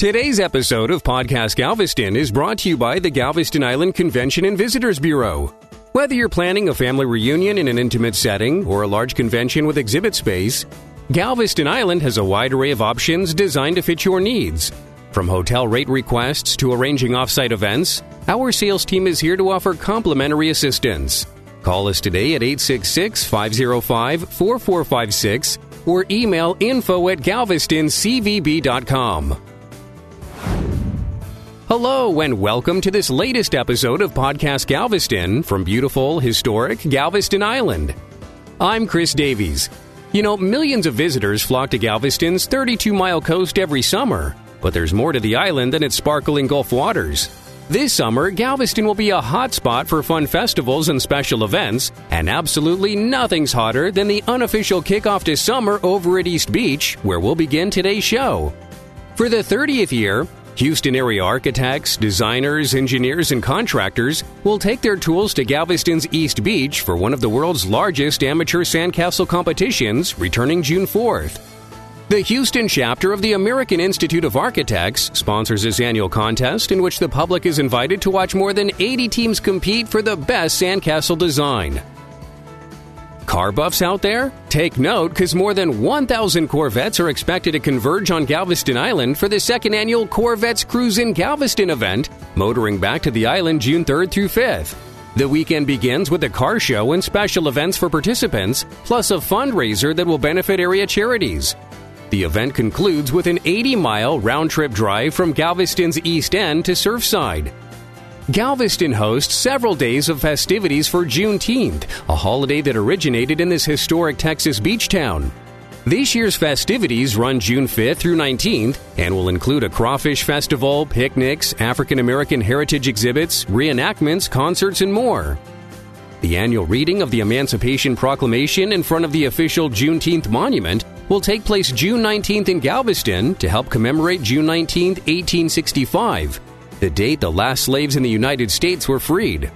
Today's episode of Podcast Galveston is brought to you by the Galveston Island Convention and Visitors Bureau. Whether you're planning a family reunion in an intimate setting or a large convention with exhibit space, Galveston Island has a wide array of options designed to fit your needs. From hotel rate requests to arranging offsite events, our sales team is here to offer complimentary assistance. Call us today at 866 505 4456 or email info at galvestoncvb.com. Hello, and welcome to this latest episode of Podcast Galveston from beautiful, historic Galveston Island. I'm Chris Davies. You know, millions of visitors flock to Galveston's 32 mile coast every summer, but there's more to the island than its sparkling Gulf waters. This summer, Galveston will be a hot spot for fun festivals and special events, and absolutely nothing's hotter than the unofficial kickoff to summer over at East Beach, where we'll begin today's show. For the 30th year, Houston area architects, designers, engineers, and contractors will take their tools to Galveston's East Beach for one of the world's largest amateur sandcastle competitions, returning June 4th. The Houston chapter of the American Institute of Architects sponsors this annual contest in which the public is invited to watch more than 80 teams compete for the best sandcastle design. Car buffs out there? Take note because more than 1,000 Corvettes are expected to converge on Galveston Island for the second annual Corvettes Cruise in Galveston event, motoring back to the island June 3rd through 5th. The weekend begins with a car show and special events for participants, plus a fundraiser that will benefit area charities. The event concludes with an 80 mile round trip drive from Galveston's East End to Surfside. Galveston hosts several days of festivities for Juneteenth, a holiday that originated in this historic Texas beach town. This year's festivities run June 5th through 19th and will include a crawfish festival, picnics, African American heritage exhibits, reenactments, concerts, and more. The annual reading of the Emancipation Proclamation in front of the official Juneteenth monument will take place June 19th in Galveston to help commemorate June 19, 1865 the date the last slaves in the United States were freed.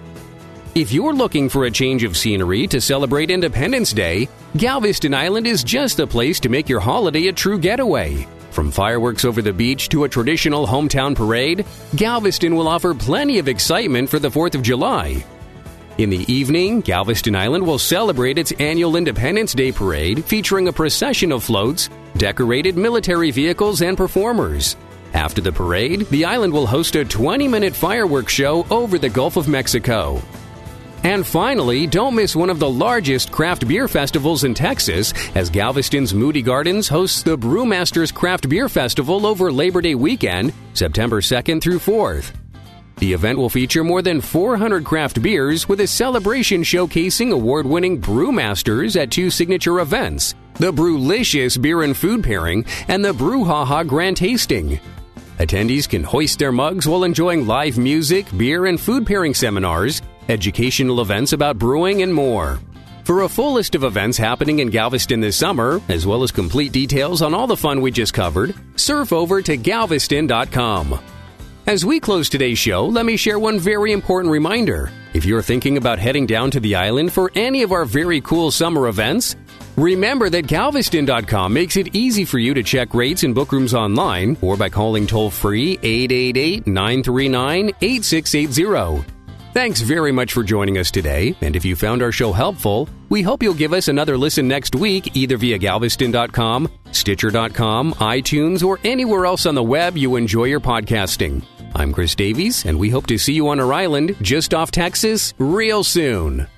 If you're looking for a change of scenery to celebrate Independence Day, Galveston Island is just the place to make your holiday a true getaway. From fireworks over the beach to a traditional hometown parade, Galveston will offer plenty of excitement for the 4th of July. In the evening, Galveston Island will celebrate its annual Independence Day parade featuring a procession of floats, decorated military vehicles, and performers. After the parade, the island will host a 20 minute fireworks show over the Gulf of Mexico. And finally, don't miss one of the largest craft beer festivals in Texas as Galveston's Moody Gardens hosts the Brewmasters Craft Beer Festival over Labor Day weekend, September 2nd through 4th. The event will feature more than 400 craft beers with a celebration showcasing award winning brewmasters at two signature events the Brewlicious Beer and Food Pairing and the Brouhaha Grand Tasting. Attendees can hoist their mugs while enjoying live music, beer, and food pairing seminars, educational events about brewing, and more. For a full list of events happening in Galveston this summer, as well as complete details on all the fun we just covered, surf over to galveston.com. As we close today's show, let me share one very important reminder. If you're thinking about heading down to the island for any of our very cool summer events, Remember that Galveston.com makes it easy for you to check rates and book rooms online or by calling toll free 888 939 8680. Thanks very much for joining us today, and if you found our show helpful, we hope you'll give us another listen next week either via Galveston.com, Stitcher.com, iTunes, or anywhere else on the web you enjoy your podcasting. I'm Chris Davies, and we hope to see you on our island just off Texas real soon.